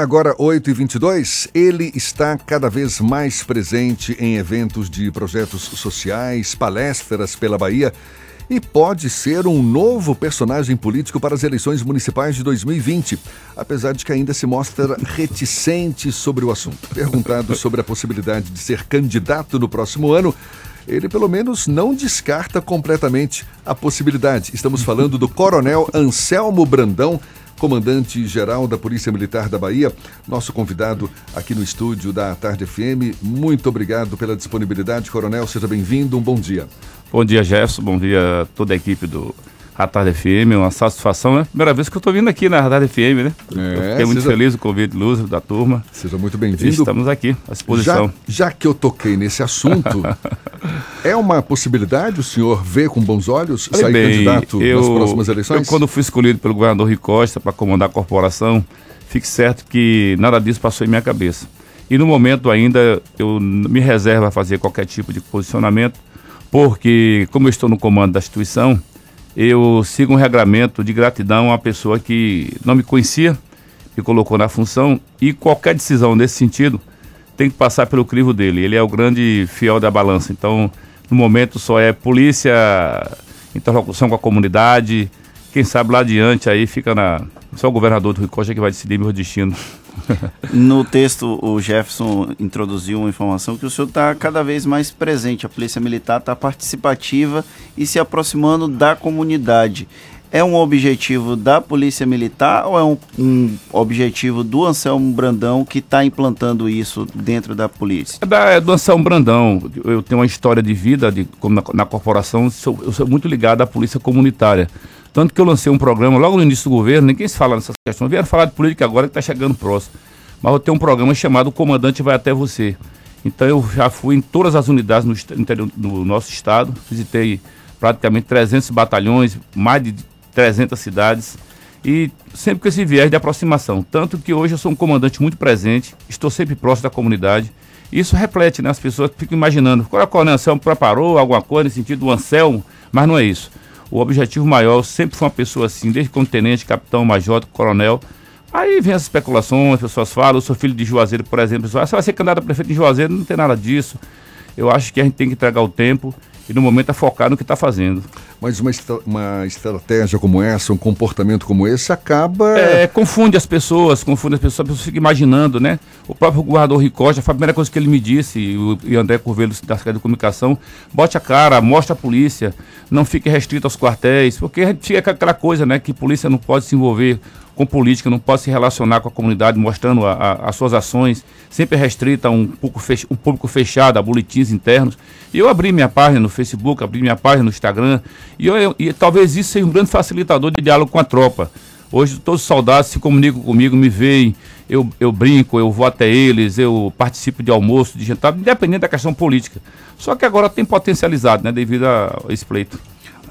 agora 8h22. Ele está cada vez mais presente em eventos de projetos sociais, palestras pela Bahia e pode ser um novo personagem político para as eleições municipais de 2020, apesar de que ainda se mostra reticente sobre o assunto. Perguntado sobre a possibilidade de ser candidato no próximo ano, ele pelo menos não descarta completamente a possibilidade. Estamos falando do Coronel Anselmo Brandão comandante-geral da Polícia Militar da Bahia, nosso convidado aqui no estúdio da Tarde FM. Muito obrigado pela disponibilidade, Coronel. Seja bem-vindo. Um bom dia. Bom dia, Jefferson. Bom dia a toda a equipe do Radar FM, uma satisfação, né? Primeira vez que eu estou vindo aqui na Radar FM, né? É, fiquei muito seja... feliz com o convite lúcido da turma. Seja muito bem-vindo. Estamos aqui à disposição. Já, já, que eu toquei nesse assunto, é uma possibilidade o senhor ver com bons olhos Olha sair bem, candidato eu, nas próximas eleições? Eu, quando fui escolhido pelo governador Rui Costa para comandar a corporação, fique certo que nada disso passou em minha cabeça. E no momento ainda eu me reservo a fazer qualquer tipo de posicionamento, porque como eu estou no comando da instituição, eu sigo um regramento de gratidão a uma pessoa que não me conhecia, me colocou na função e qualquer decisão nesse sentido tem que passar pelo crivo dele. Ele é o grande fiel da balança. Então, no momento só é polícia, interlocução com a comunidade. Quem sabe lá adiante aí fica na. Só o governador do Rio Costa que vai decidir meu destino. No texto, o Jefferson introduziu uma informação que o senhor está cada vez mais presente. A Polícia Militar está participativa e se aproximando da comunidade. É um objetivo da Polícia Militar ou é um, um objetivo do Anselmo Brandão que está implantando isso dentro da polícia? É, da, é do Anselmo Brandão. Eu tenho uma história de vida de, na, na corporação, sou, eu sou muito ligado à polícia comunitária. Tanto que eu lancei um programa logo no início do governo, ninguém se fala nessas questões. Vieram falar de política agora que está chegando próximo. Mas eu tenho um programa chamado O Comandante Vai Até Você. Então eu já fui em todas as unidades no, interior, no nosso estado, visitei praticamente 300 batalhões, mais de 300 cidades e sempre com esse viés de aproximação. Tanto que hoje eu sou um comandante muito presente, estou sempre próximo da comunidade. Isso reflete, né? As pessoas ficam imaginando, qual é o Coronel Anselmo preparou alguma coisa no sentido do Anselmo, mas não é isso. O objetivo maior sempre foi uma pessoa assim, desde como tenente, capitão, major, coronel. Aí vem as especulações, as pessoas falam, eu sou filho de Juazeiro, por exemplo, ah, você vai ser candidato a prefeito de Juazeiro, não tem nada disso. Eu acho que a gente tem que entregar o tempo e no momento é focar no que está fazendo. Mas uma, uma estratégia como essa, um comportamento como esse, acaba. É, confunde as pessoas, confunde as pessoas, as pessoas ficam imaginando, né? O próprio governador Ricosta, a primeira coisa que ele me disse, o, e André Curvelo da Secretaria de Comunicação, bote a cara, mostre a polícia, não fique restrito aos quartéis, porque a fica aquela coisa, né, que polícia não pode se envolver com política, não pode se relacionar com a comunidade, mostrando a, a, as suas ações, sempre restrita a um, pouco fech, um público fechado, a boletins internos. E eu abri minha página no Facebook, abri minha página no Instagram, e, eu, e talvez isso seja um grande facilitador de diálogo com a tropa. Hoje todos os soldados se comunicam comigo, me veem, eu, eu brinco, eu vou até eles, eu participo de almoço, de jantar, independente da questão política. Só que agora tem potencializado, né, devido a esse pleito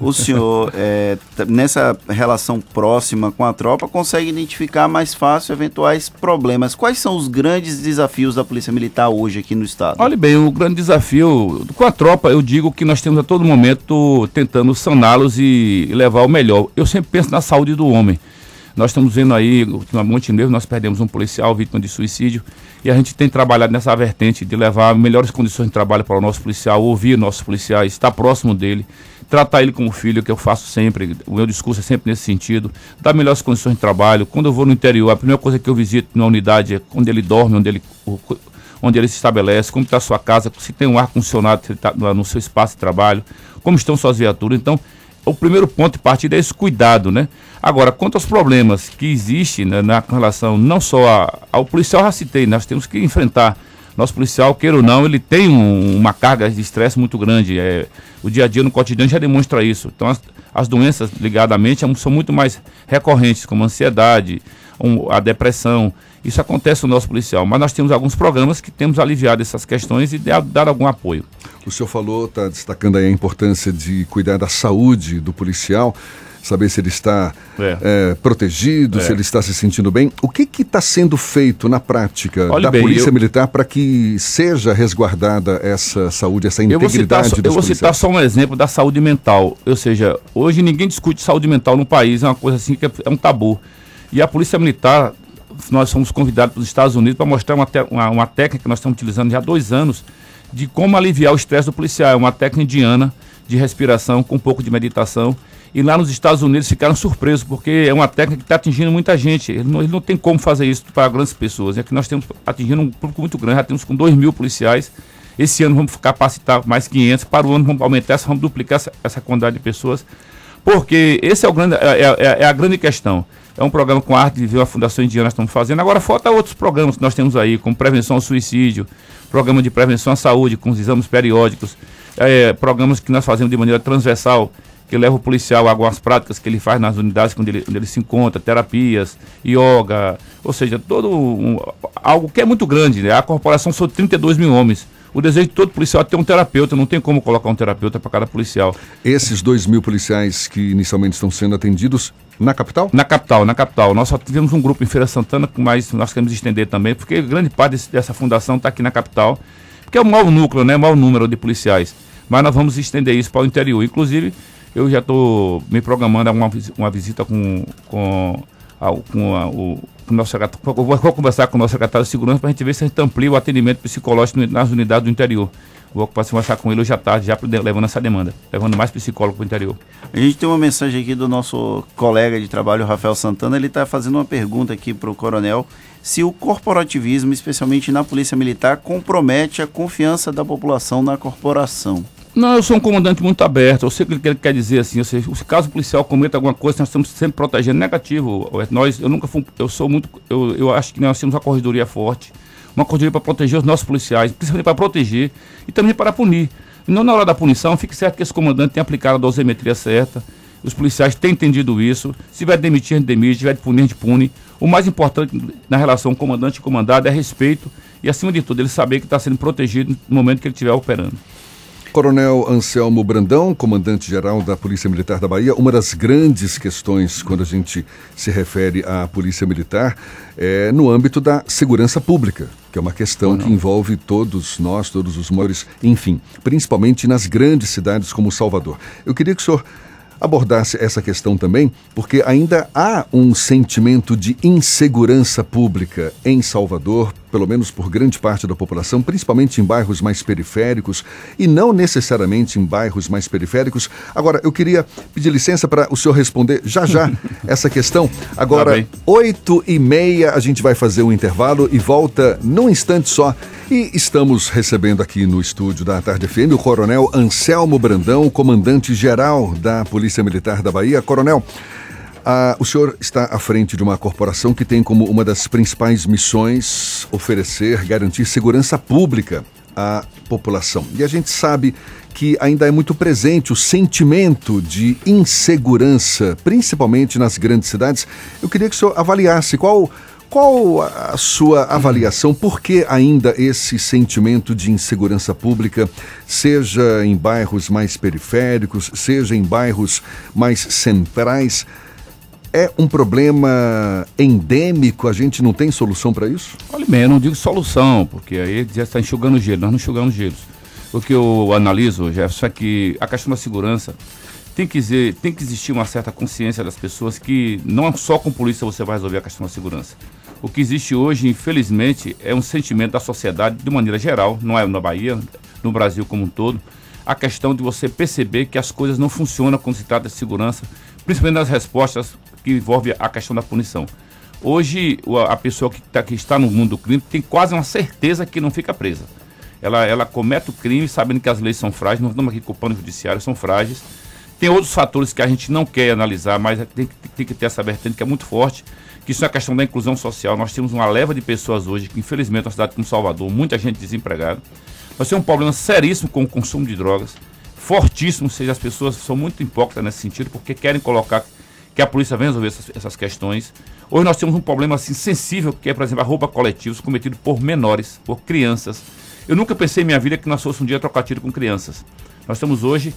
o senhor, é, nessa relação próxima com a tropa, consegue identificar mais fácil eventuais problemas. Quais são os grandes desafios da Polícia Militar hoje aqui no Estado? Olha bem, o grande desafio com a tropa, eu digo que nós temos a todo momento tentando saná-los e levar o melhor. Eu sempre penso na saúde do homem. Nós estamos vendo aí, ultimamente mesmo, nós perdemos um policial vítima de suicídio e a gente tem trabalhado nessa vertente de levar melhores condições de trabalho para o nosso policial, ouvir nossos policiais, estar próximo dele, tratar ele como filho, que eu faço sempre, o meu discurso é sempre nesse sentido, dar melhores condições de trabalho. Quando eu vou no interior, a primeira coisa que eu visito na unidade é onde ele dorme, onde ele, onde ele se estabelece, como está a sua casa, se tem um ar-condicionado tá no seu espaço de trabalho, como estão suas viaturas. Então, o primeiro ponto de partida é esse cuidado, né? Agora, quanto aos problemas que existem né, na relação não só a, ao policial, já citei, nós temos que enfrentar nosso policial, queira ou não, ele tem um, uma carga de estresse muito grande. É, o dia a dia no cotidiano já demonstra isso. Então, as, as doenças ligadas à mente são muito mais recorrentes, como a ansiedade, um, a depressão. Isso acontece no nosso policial. Mas nós temos alguns programas que temos aliviado essas questões e dar algum apoio. O senhor falou, está destacando aí a importância de cuidar da saúde do policial saber se ele está é. É, protegido, é. se ele está se sentindo bem. O que está sendo feito na prática da bem, Polícia eu... Militar para que seja resguardada essa saúde, essa integridade eu vou citar, Eu vou citar só um exemplo da saúde mental. Ou seja, hoje ninguém discute saúde mental no país, é uma coisa assim que é, é um tabu. E a Polícia Militar nós fomos convidados para os Estados Unidos para mostrar uma, uma, uma, técnica que nós estamos utilizando já há dois anos de como aliviar o estresse do policial. É uma técnica indiana de respiração com um pouco de meditação. E lá nos Estados Unidos ficaram surpresos, porque é uma técnica que está atingindo muita gente. Ele não, ele não, tem como fazer isso para grandes pessoas. É que nós temos atingindo um público muito grande, já temos com 2 mil policiais. Esse ano vamos capacitar mais 500. Para o ano vamos aumentar essa, vamos duplicar essa, essa quantidade de pessoas. Porque esse é, é, é, é a grande questão. É um programa com arte de ver a Fundação Indiana nós estamos fazendo. Agora falta outros programas que nós temos aí, como prevenção ao suicídio, programa de prevenção à saúde, com os exames periódicos, é, programas que nós fazemos de maneira transversal, que leva o policial a algumas práticas que ele faz nas unidades onde ele, onde ele se encontra, terapias, yoga, ou seja, todo um, algo que é muito grande. Né? A corporação são 32 mil homens. O desejo de todo policial é ter um terapeuta, não tem como colocar um terapeuta para cada policial. Esses dois mil policiais que inicialmente estão sendo atendidos na capital? Na capital, na capital. Nós só tivemos um grupo em Feira Santana, mas nós queremos estender também, porque grande parte desse, dessa fundação está aqui na capital, porque é o maior núcleo, né, o maior número de policiais. Mas nós vamos estender isso para o interior. Inclusive, eu já estou me programando uma, uma visita com, com, a, com a, o com o nosso secretário, vou, vou conversar com o nosso secretário de segurança para a gente ver se a gente amplia o atendimento psicológico nas unidades do interior. Vou conversar com ele hoje à tarde, já levando essa demanda, levando mais psicólogo para o interior. A gente tem uma mensagem aqui do nosso colega de trabalho, Rafael Santana. Ele está fazendo uma pergunta aqui para o coronel: se o corporativismo, especialmente na Polícia Militar, compromete a confiança da população na corporação. Não, eu sou um comandante muito aberto. Eu sei o que ele quer dizer assim. Seja, se caso o policial cometa alguma coisa, nós estamos sempre protegendo negativo. Nós, eu nunca fui, eu sou muito, eu, eu acho que nós temos uma corredoria forte, uma corredoria para proteger os nossos policiais, principalmente para proteger e também para punir. Não na hora da punição, fique certo que esse comandante tem aplicado a dosimetria certa. Os policiais têm entendido isso. Se vai demitir, a gente demite. Se de punir, a gente pune. O mais importante na relação comandante e comandado é respeito e, acima de tudo, ele saber que está sendo protegido no momento que ele estiver operando. Coronel Anselmo Brandão, comandante-geral da Polícia Militar da Bahia, uma das grandes questões quando a gente se refere à Polícia Militar é no âmbito da segurança pública, que é uma questão que envolve todos nós, todos os maiores, enfim, principalmente nas grandes cidades como Salvador. Eu queria que o senhor abordasse essa questão também, porque ainda há um sentimento de insegurança pública em Salvador, pelo menos por grande parte da população, principalmente em bairros mais periféricos e não necessariamente em bairros mais periféricos. Agora, eu queria pedir licença para o senhor responder já já essa questão. Agora, tá oito e meia, a gente vai fazer um intervalo e volta num instante só. E estamos recebendo aqui no estúdio da Tarde FM o Coronel Anselmo Brandão, comandante-geral da Polícia Militar da Bahia. Coronel, ah, o senhor está à frente de uma corporação que tem como uma das principais missões oferecer, garantir segurança pública à população. E a gente sabe que ainda é muito presente o sentimento de insegurança, principalmente nas grandes cidades. Eu queria que o senhor avaliasse qual. Qual a sua avaliação? Por que ainda esse sentimento de insegurança pública, seja em bairros mais periféricos, seja em bairros mais centrais? É um problema endêmico? A gente não tem solução para isso? Olha bem, eu não digo solução, porque aí já está enxugando gelo, nós não enxugamos gelos. O que eu analiso, Jefferson, é que a questão da segurança tem que, dizer, tem que existir uma certa consciência das pessoas que não só com polícia você vai resolver a questão da segurança. O que existe hoje, infelizmente, é um sentimento da sociedade, de maneira geral, não é na Bahia, no Brasil como um todo, a questão de você perceber que as coisas não funcionam quando se trata de segurança, principalmente nas respostas que envolve a questão da punição. Hoje, a pessoa que, tá, que está no mundo do crime tem quase uma certeza que não fica presa. Ela, ela comete o crime sabendo que as leis são frágeis, não estamos aqui culpando o judiciário, são frágeis. Tem outros fatores que a gente não quer analisar, mas tem, tem que ter essa vertente que é muito forte, que isso é a questão da inclusão social. Nós temos uma leva de pessoas hoje, que infelizmente na cidade como Salvador, muita gente desempregada. Nós temos um problema seríssimo com o consumo de drogas, fortíssimo, ou seja, as pessoas são muito hipócritas nesse sentido, porque querem colocar que a polícia venha resolver essas, essas, questões. Hoje nós temos um problema assim sensível, que é, por exemplo, a roupa coletiva cometido por menores, por crianças. Eu nunca pensei em minha vida que nós fosse um dia trocar tiro com crianças. Nós estamos hoje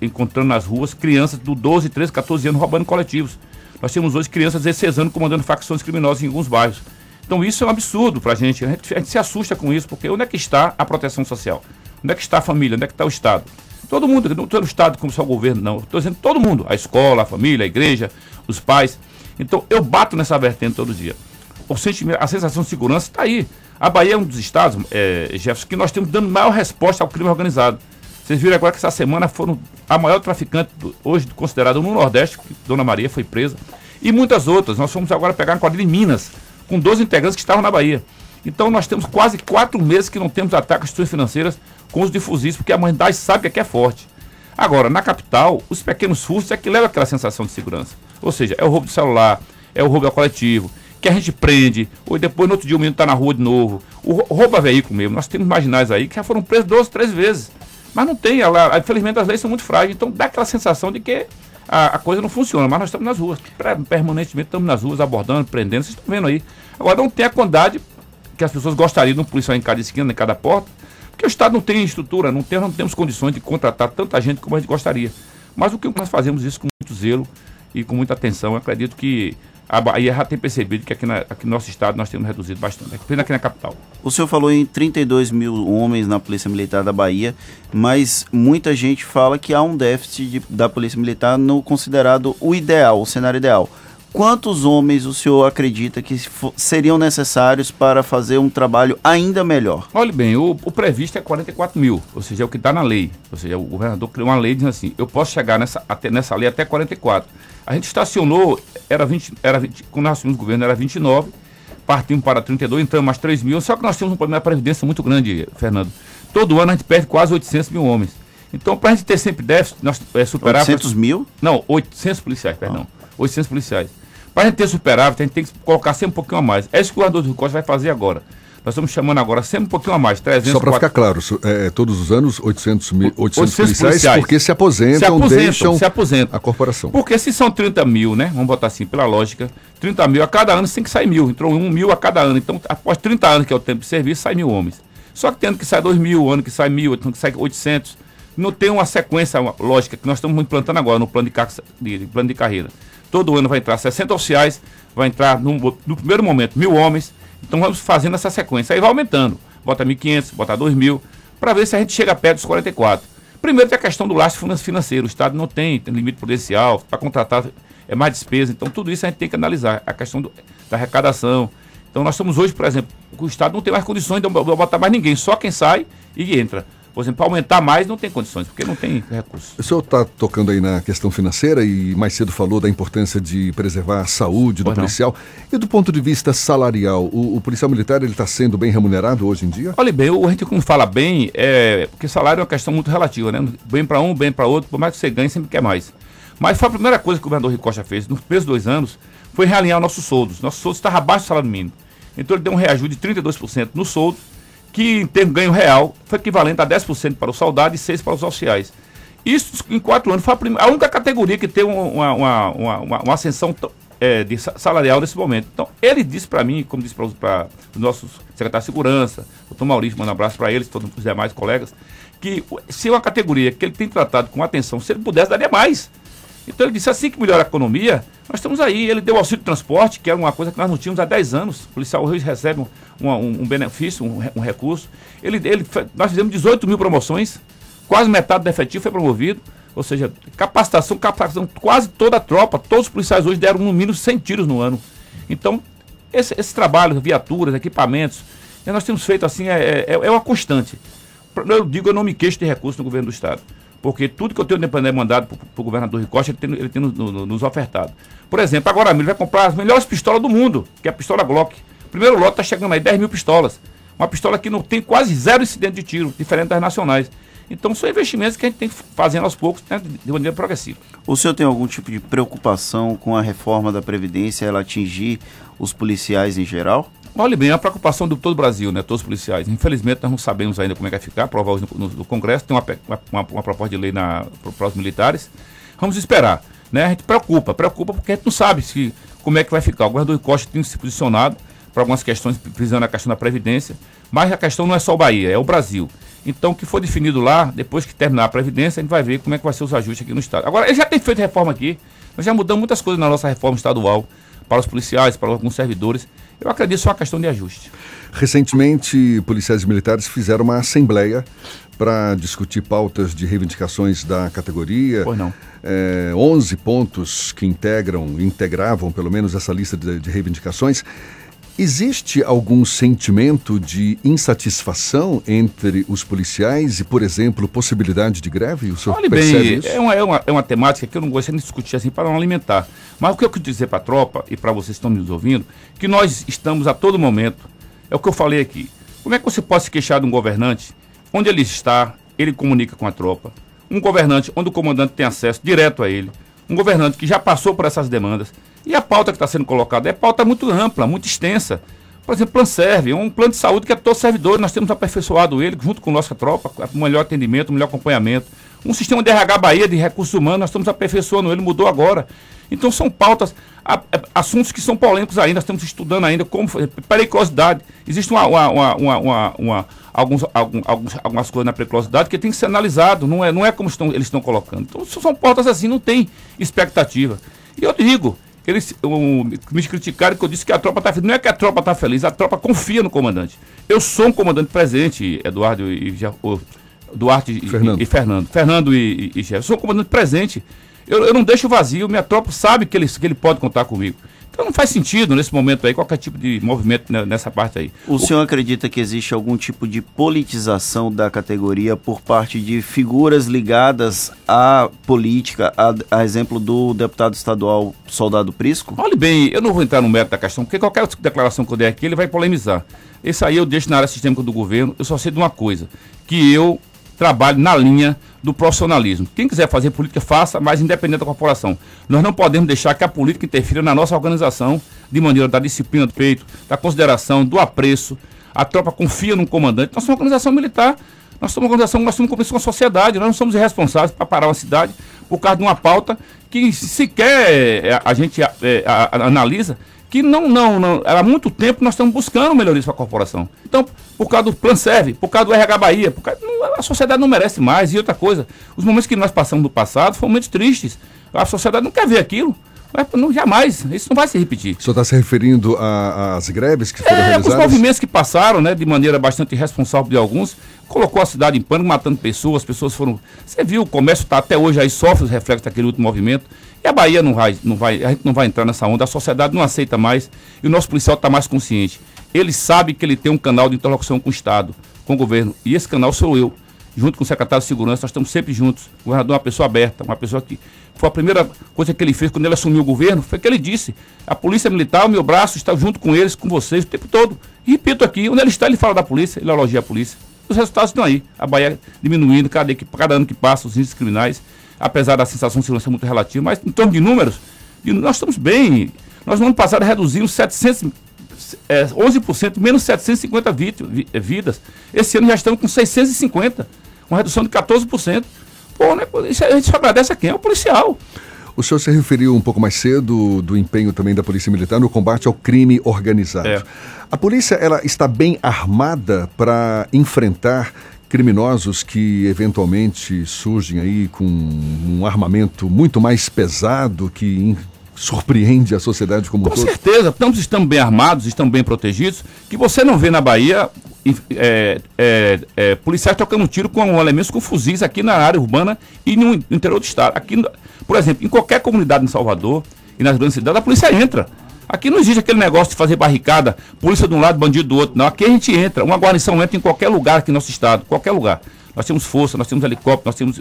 encontrando nas ruas crianças do 12, 13, 14 anos roubando coletivos. Nós temos hoje crianças de 16 anos comandando facções criminosas em alguns bairros. Então isso é um absurdo para a gente. A gente se assusta com isso, porque onde é que está a proteção social? Onde é que está a família? Onde é que está o Estado? Todo mundo, não todo o Estado como só o governo, não. Estou dizendo todo mundo. A escola, a família, a igreja, os pais. Então eu bato nessa vertente todo dia. o sentimento, a sensação de segurança está aí. A Bahia é um dos estados, é, Jefferson, que nós temos dando maior resposta ao crime organizado. Vocês viram agora que essa semana foram a maior traficante do, hoje considerada no Nordeste, que Dona Maria foi presa, e muitas outras. Nós fomos agora pegar uma quadrilha em Minas, com 12 integrantes que estavam na Bahia. Então nós temos quase quatro meses que não temos ataques às instituições financeiras com os difusistas, porque a humanidade sabe que é forte. Agora, na capital, os pequenos furtos é que leva aquela sensação de segurança. Ou seja, é o roubo de celular, é o roubo ao coletivo, que a gente prende, ou depois no outro dia o menino está na rua de novo. O roubo a veículo mesmo. Nós temos marginais aí que já foram presos duas, três vezes. Mas não tem, ela, infelizmente as leis são muito frágeis, então dá aquela sensação de que a, a, coisa não funciona, mas nós estamos nas ruas, permanentemente estamos nas ruas abordando, prendendo, vocês estão vendo aí. Agora não tem a quantidade que as pessoas gostariam de um policial em cada esquina, em cada porta, porque o Estado não tem estrutura, não, tem, não temos condições de contratar tanta gente como a gente gostaria. Mas o que nós fazemos isso com muito zelo e com muita atenção, eu acredito que a Bahia já tem percebido que aqui, na, aqui no nosso estado nós temos reduzido bastante, apenas aqui na capital. O senhor falou em 32 mil homens na Polícia Militar da Bahia, mas muita gente fala que há um déficit de, da Polícia Militar no considerado o ideal, o cenário ideal. Quantos homens o senhor acredita que seriam necessários para fazer um trabalho ainda melhor? Olha bem, o, o previsto é 44 mil, ou seja, é o que está na lei. Ou seja, o governador criou uma lei dizendo assim: eu posso chegar nessa, até, nessa lei até 44. A gente estacionou, era 20, era 20, quando nós assumimos o governo era 29, partimos para 32, entramos mais 3 mil. Só que nós temos um problema de previdência muito grande, Fernando. Todo ano a gente perde quase 800 mil homens. Então, para a gente ter sempre déficit, nós é, superar. 800 mil? Não, 800 policiais, perdão. Ah. 800 policiais. Para a gente ter superávit, a gente tem que colocar sempre um pouquinho a mais. É isso que o governador do Costa vai fazer agora. Nós estamos chamando agora sempre um pouquinho a mais, 300 Só para ficar claro, é, todos os anos 800, mil, 800, 800 policiais, policiais, porque se aposentam, se aposentam, deixam se aposentam. a corporação. Porque se são 30 mil, né? Vamos botar assim, pela lógica, 30 mil a cada ano tem que sair mil. Entrou um mil a cada ano. Então, após 30 anos, que é o tempo de serviço, sai mil homens. Só que tem ano que sai 2 mil, ano que sai mil, ano que sai 800. Não tem uma sequência lógica que nós estamos implantando agora no plano de, de, plano de carreira. Todo ano vai entrar 60 oficiais, vai entrar no, no primeiro momento mil homens. Então vamos fazendo essa sequência. Aí vai aumentando. Bota 1.500, bota 2.000, para ver se a gente chega perto dos 44. Primeiro tem a questão do lastro financeiro. O Estado não tem, tem limite prudencial, para contratar é mais despesa. Então tudo isso a gente tem que analisar. A questão do, da arrecadação. Então nós estamos hoje, por exemplo, o Estado não tem mais condições de botar mais ninguém, só quem sai e entra. Por exemplo, para aumentar mais não tem condições, porque não tem recursos. O senhor está tocando aí na questão financeira e mais cedo falou da importância de preservar a saúde do pois policial. Não. E do ponto de vista salarial, o, o policial militar ele está sendo bem remunerado hoje em dia? Olha bem, a gente quando fala bem, é porque salário é uma questão muito relativa, né? Bem para um, bem para outro, por mais que você ganhe, sempre quer mais. Mas foi a primeira coisa que o governador Ricocha fez nos primeiros dois anos, foi realinhar nossos soldos. Nossos soldos estavam abaixo do salário mínimo. Então ele deu um reajuste de 32% no soldo que em termos de ganho real foi equivalente a 10% para o soldado e 6% para os oficiais. Isso em quatro anos foi a, primeira, a única categoria que teve uma, uma, uma, uma ascensão é, de salarial nesse momento. Então, ele disse para mim, como disse para os nossos secretários de segurança, doutor Maurício, manda um abraço para eles, todos os demais colegas, que se é uma categoria que ele tem tratado com atenção, se ele pudesse, daria mais. Então ele disse, assim que melhora a economia, nós estamos aí. Ele deu auxílio de transporte, que era uma coisa que nós não tínhamos há 10 anos. O policial hoje recebe um, um, um benefício, um, um, recurso. Ele, ele, nós fizemos 18 mil promoções, quase metade do efetivo foi promovido. Ou seja, capacitação, capacitação, quase toda a tropa, todos os policiais hoje deram no mínimo 100 tiros no ano. Então, esse, esse trabalho, viaturas, equipamentos, nós temos feito assim, é, é, é uma constante. Eu digo, eu não me queixo de recursos no governo do Estado. Porque tudo que eu tenho mandado para o governador Ricocha, ele tem, ele tem nos, nos ofertado. Por exemplo, agora ele vai comprar as melhores pistolas do mundo, que é a pistola Glock. Primeiro lote está chegando aí 10 mil pistolas. Uma pistola que não tem quase zero incidente de tiro, diferente das nacionais. Então são investimentos que a gente tem que fazendo aos poucos, né, de maneira progressiva. O senhor tem algum tipo de preocupação com a reforma da Previdência, ela atingir os policiais em geral? Olha bem, é uma preocupação de todo o Brasil, né? Todos os policiais. Infelizmente, nós não sabemos ainda como é que vai ficar, aprovar hoje no, no, Congresso, tem uma, uma, uma, proposta de lei para os militares. Vamos esperar. Né? A gente preocupa, preocupa porque a gente não sabe se, como é que vai ficar. O governador Costa tem se posicionado para algumas questões, precisando a questão da Previdência, mas a questão não é só o Bahia, é o Brasil. Então, o que for definido lá, depois que terminar a Previdência, a gente vai ver como é que vai ser os ajustes aqui no Estado. Agora, ele já tem feito reforma aqui, nós já mudamos muitas coisas na nossa reforma estadual, para os policiais, para alguns servidores. Eu acredito é uma questão de ajuste. Recentemente, policiais militares fizeram uma assembleia para discutir pautas de reivindicações da categoria. Pois não. É, 11 pontos que integram, integravam pelo menos essa lista de, de reivindicações. Existe algum sentimento de insatisfação entre os policiais e, por exemplo, possibilidade de greve? O senhor Olha bem, isso? É, uma, é, uma, é uma temática que eu não gostaria de discutir assim para não alimentar. Mas o que eu quero dizer para a tropa e para vocês que estão nos ouvindo, que nós estamos a todo momento, é o que eu falei aqui. Como é que você pode se queixar de um governante onde ele está, ele comunica com a tropa? Um governante onde o comandante tem acesso direto a ele. Um governante que já passou por essas demandas e a pauta que está sendo colocada é pauta muito ampla, muito extensa. Por exemplo, Plano Serve, um plano de saúde que é todo servidor, nós temos aperfeiçoado ele junto com nossa tropa, melhor atendimento, melhor acompanhamento. Um sistema de RH Bahia de recursos humanos, nós estamos aperfeiçoando ele, mudou agora. Então são pautas, assuntos que são polêmicos ainda, nós estamos estudando ainda como periculosidade. Existe uma, uma, uma, uma alguns, alguns, algumas coisas na periculosidade que tem que ser analisado, não é, não é como estão, eles estão colocando. Então são pautas assim, não tem expectativa. E eu digo, eles um, me criticaram que eu disse que a tropa está feliz. Não é que a tropa está feliz, a tropa confia no comandante. Eu sou um comandante presente, Eduardo e, e Duarte Fernando. E, e Fernando. Fernando e, e, e Eu sou um comandante presente. Eu, eu não deixo vazio, minha tropa sabe que ele, que ele pode contar comigo. Então não faz sentido nesse momento aí qualquer tipo de movimento nessa parte aí. O, o senhor acredita que existe algum tipo de politização da categoria por parte de figuras ligadas à política, a, a exemplo do deputado estadual Soldado Prisco? Olhe bem, eu não vou entrar no mérito da questão, porque qualquer declaração que eu der aqui, ele vai polemizar. Esse aí eu deixo na área sistêmica do governo, eu só sei de uma coisa, que eu trabalho na linha do profissionalismo. Quem quiser fazer política, faça, mas independente da corporação. Nós não podemos deixar que a política interfira na nossa organização, de maneira da disciplina do peito, da consideração, do apreço. A tropa confia no comandante. Nós somos uma organização militar, nós somos uma organização, nós somos compromisso com a sociedade, nós não somos irresponsáveis para parar uma cidade por causa de uma pauta que sequer é, a gente é, analisa que não, não, não, há muito tempo nós estamos buscando melhorias para a corporação. Então, por causa do Plan Serve, por causa do RH Bahia, por causa, não, a sociedade não merece mais. E outra coisa, os momentos que nós passamos do passado foram momentos tristes. A sociedade não quer ver aquilo. Não, jamais, isso não vai se repetir. O senhor está se referindo às greves que foram é, realizadas? os movimentos que passaram, né, de maneira bastante irresponsável de alguns, colocou a cidade em pânico, matando pessoas, as pessoas foram... Você viu, o comércio está até hoje aí, sofre os reflexos daquele último movimento. E a Bahia não vai, não vai, a gente não vai entrar nessa onda, a sociedade não aceita mais e o nosso policial está mais consciente. Ele sabe que ele tem um canal de interlocução com o Estado, com o governo, e esse canal sou eu. Junto com o secretário de Segurança, nós estamos sempre juntos. O governador é uma pessoa aberta, uma pessoa que. Foi a primeira coisa que ele fez quando ele assumiu o governo, foi que ele disse: a Polícia Militar, o meu braço está junto com eles, com vocês, o tempo todo. E repito aqui, onde ele está, ele fala da polícia, ele elogia a polícia. Os resultados estão aí. A Bahia diminuindo cada, cada ano que passa, os índices criminais apesar da sensação de segurança muito relativa, mas em termos de números, nós estamos bem. Nós no ano passado reduzimos 700, é, 11%, menos 750 vidas. Esse ano já estamos com 650, uma redução de 14%. Pô, né, isso, a gente só agradece a quem? É o policial. O senhor se referiu um pouco mais cedo do empenho também da Polícia Militar no combate ao crime organizado. É. A polícia ela está bem armada para enfrentar criminosos que eventualmente surgem aí com um armamento muito mais pesado que surpreende a sociedade como Com todo? certeza, todos estamos bem armados, estão bem protegidos, que você não vê na Bahia é, é, é, policiais tocando tiro com elementos com fuzis aqui na área urbana e no interior do estado. Aqui, por exemplo, em qualquer comunidade em Salvador e nas grandes cidades, a polícia entra. Aqui não existe aquele negócio de fazer barricada, polícia de um lado, bandido do outro. Não, aqui a gente entra. Uma guarnição entra em qualquer lugar aqui no nosso estado, qualquer lugar. Nós temos força, nós temos helicóptero, nós temos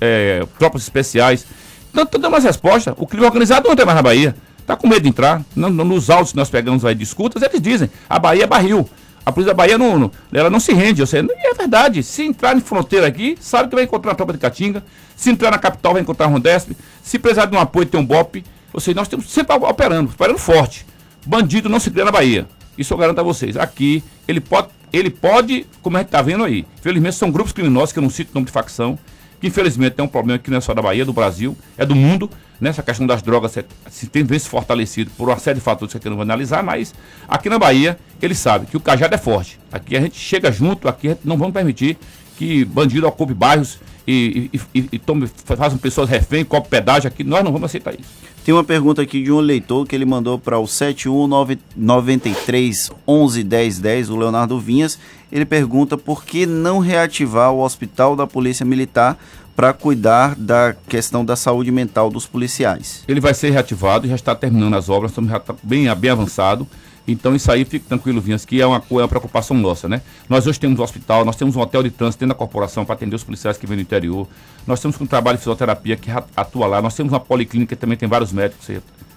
é, tropas especiais. Então, dando mais resposta. O crime organizado não entra mais na Bahia. Está com medo de entrar. Não, nos autos que nós pegamos aí de escutas, eles dizem, a Bahia é barril. A polícia da Bahia não, não, ela não se rende. Ou seja, é verdade. Se entrar em fronteira aqui, sabe que vai encontrar a tropa de Catinga. Se entrar na capital, vai encontrar a Rondesp. Se precisar de um apoio, tem um BOP. Ou seja, nós temos sempre operando, operando forte. Bandido não se cria na Bahia. Isso eu garanto a vocês. Aqui, ele pode, ele pode, como a gente está vendo aí, infelizmente são grupos criminosos, que eu não cito o nome de facção, que infelizmente tem um problema que não é só da Bahia, é do Brasil, é do mundo. Nessa né? questão das drogas se tem vez fortalecido por uma série de fatores que eu não vou analisar, mas aqui na Bahia, ele sabe que o cajado é forte. Aqui a gente chega junto, aqui não vamos permitir que bandido ocupe bairros e, e, e, e tome, façam pessoas refém, cobre pedágio aqui, nós não vamos aceitar isso. Tem uma pergunta aqui de um leitor que ele mandou para o 7193 111010, o Leonardo Vinhas. Ele pergunta por que não reativar o hospital da Polícia Militar para cuidar da questão da saúde mental dos policiais. Ele vai ser reativado, já está terminando as obras, estamos já tá bem, bem avançado. Então isso aí, fique tranquilo, Vinhas, que é uma, é uma preocupação nossa, né? Nós hoje temos um hospital, nós temos um hotel de trânsito dentro da corporação para atender os policiais que vêm do interior. Nós temos um trabalho de fisioterapia que atua lá. Nós temos uma policlínica que também tem vários médicos.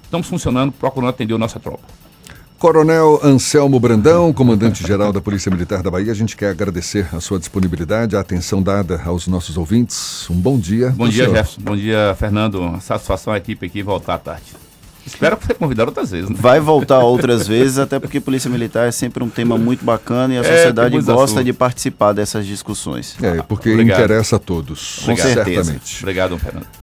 Estamos funcionando, procurando atender a nossa tropa. Coronel Anselmo Brandão, comandante-geral da Polícia Militar da Bahia, a gente quer agradecer a sua disponibilidade, a atenção dada aos nossos ouvintes. Um bom dia. Bom dia, senhor. Jefferson. Bom dia, Fernando. Satisfação a equipe aqui voltar à tarde. Espero ser convidado outras vezes. Né? Vai voltar outras vezes, até porque Polícia Militar é sempre um tema muito bacana e a é, sociedade gosta assuntos. de participar dessas discussões. É, porque Obrigado. interessa a todos. Com certeza. Certamente. Obrigado, Fernando.